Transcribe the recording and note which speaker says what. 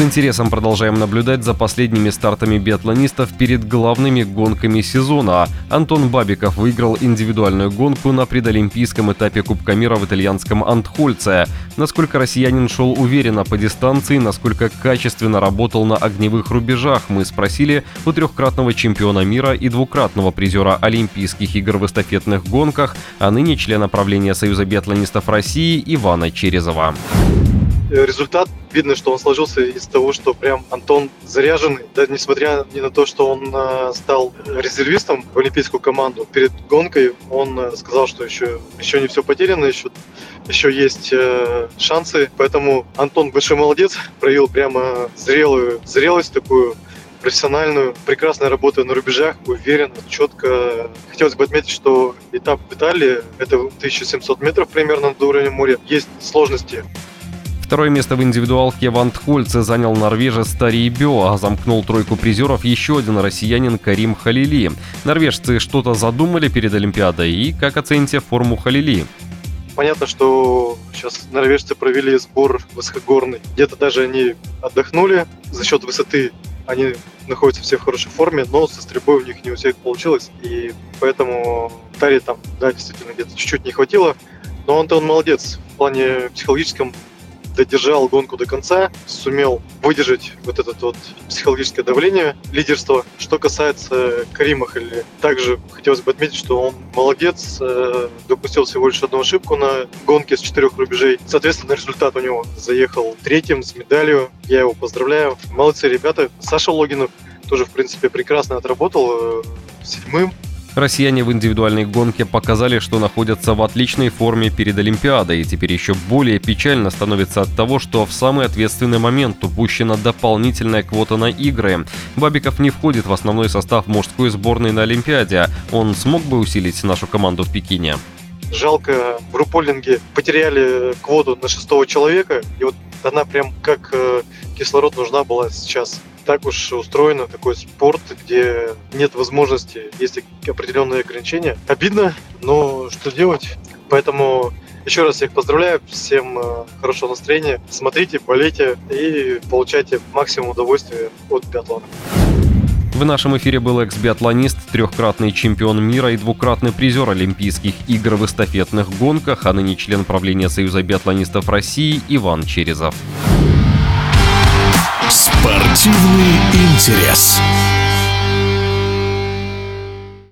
Speaker 1: С интересом продолжаем наблюдать за последними стартами биатлонистов перед главными гонками сезона. Антон Бабиков выиграл индивидуальную гонку на предолимпийском этапе Кубка мира в итальянском Антхольце. Насколько россиянин шел уверенно по дистанции, насколько качественно работал на огневых рубежах, мы спросили у трехкратного чемпиона мира и двукратного призера Олимпийских игр в эстафетных гонках, а ныне члена правления Союза биатлонистов России Ивана Черезова.
Speaker 2: Э, результат видно, что он сложился из того, что прям Антон заряженный, да, несмотря ни на то, что он э, стал резервистом в олимпийскую команду. Перед гонкой он э, сказал, что еще, еще не все потеряно, еще, еще есть шансы. Поэтому Антон большой молодец, проявил прямо зрелую зрелость такую профессиональную, прекрасно работаю на рубежах, уверенно, четко. Хотелось бы отметить, что этап в Италии, это 1700 метров примерно над уровнем моря, есть сложности.
Speaker 1: Второе место в индивидуалке в Антхольце занял норвежец Старий Бё, а замкнул тройку призеров еще один россиянин Карим Халили. Норвежцы что-то задумали перед Олимпиадой и как оцените форму Халили?
Speaker 2: Понятно, что сейчас норвежцы провели сбор высокогорный. Где-то даже они отдохнули за счет высоты. Они находятся все в хорошей форме, но со стрельбой у них не у всех получилось. И поэтому Тари там, да, действительно, где-то чуть-чуть не хватило. Но он-то он молодец. В плане психологическом додержал гонку до конца, сумел выдержать вот это вот психологическое давление, лидерство. Что касается Карима Халили, также хотелось бы отметить, что он молодец, э, допустил всего лишь одну ошибку на гонке с четырех рубежей. Соответственно, результат у него заехал третьим с медалью. Я его поздравляю. Молодцы ребята. Саша Логинов тоже, в принципе, прекрасно отработал. Э, седьмым
Speaker 1: Россияне в индивидуальной гонке показали, что находятся в отличной форме перед Олимпиадой, и теперь еще более печально становится от того, что в самый ответственный момент упущена дополнительная квота на игры. Бабиков не входит в основной состав мужской сборной на Олимпиаде. Он смог бы усилить нашу команду в Пекине?
Speaker 2: Жалко, в руполинге потеряли квоту на шестого человека, и вот она прям как э, кислород нужна была сейчас так уж устроено такой спорт, где нет возможности, есть определенные ограничения. Обидно, но что делать? Поэтому еще раз всех поздравляю, всем э, хорошего настроения. Смотрите, болейте и получайте максимум удовольствия от биатлона.
Speaker 1: В нашем эфире был экс-биатлонист, трехкратный чемпион мира и двукратный призер Олимпийских игр в эстафетных гонках, а ныне член правления Союза биатлонистов России Иван Черезов.
Speaker 3: Спортивный интерес.